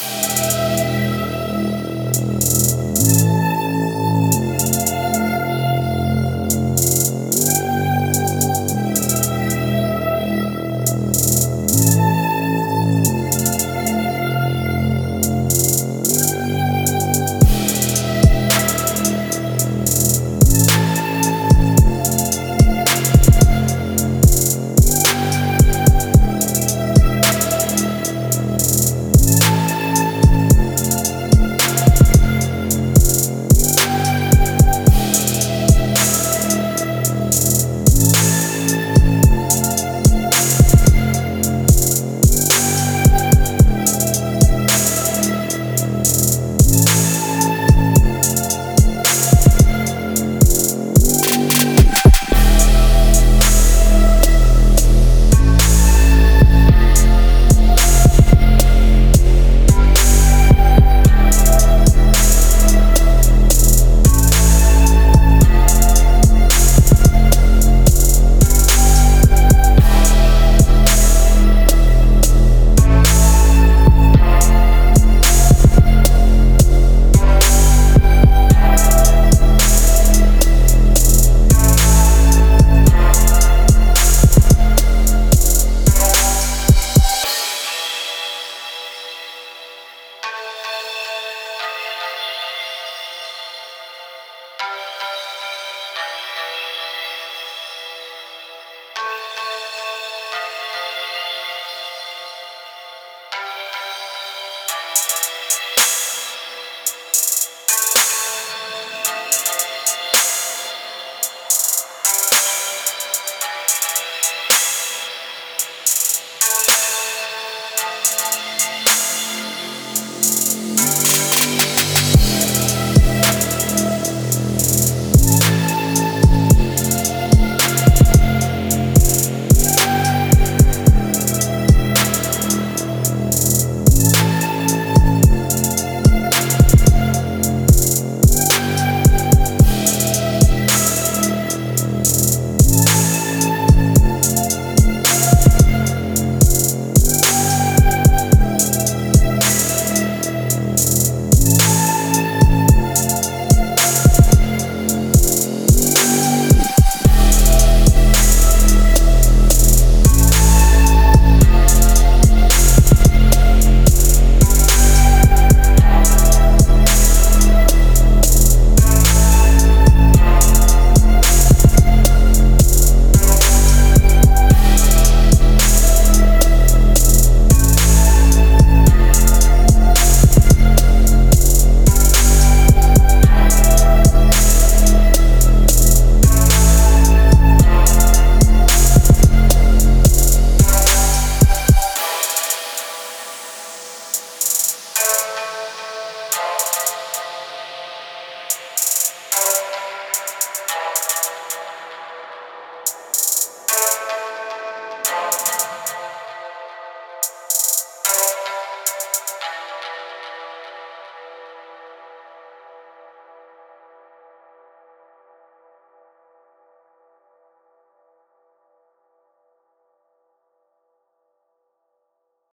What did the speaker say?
Música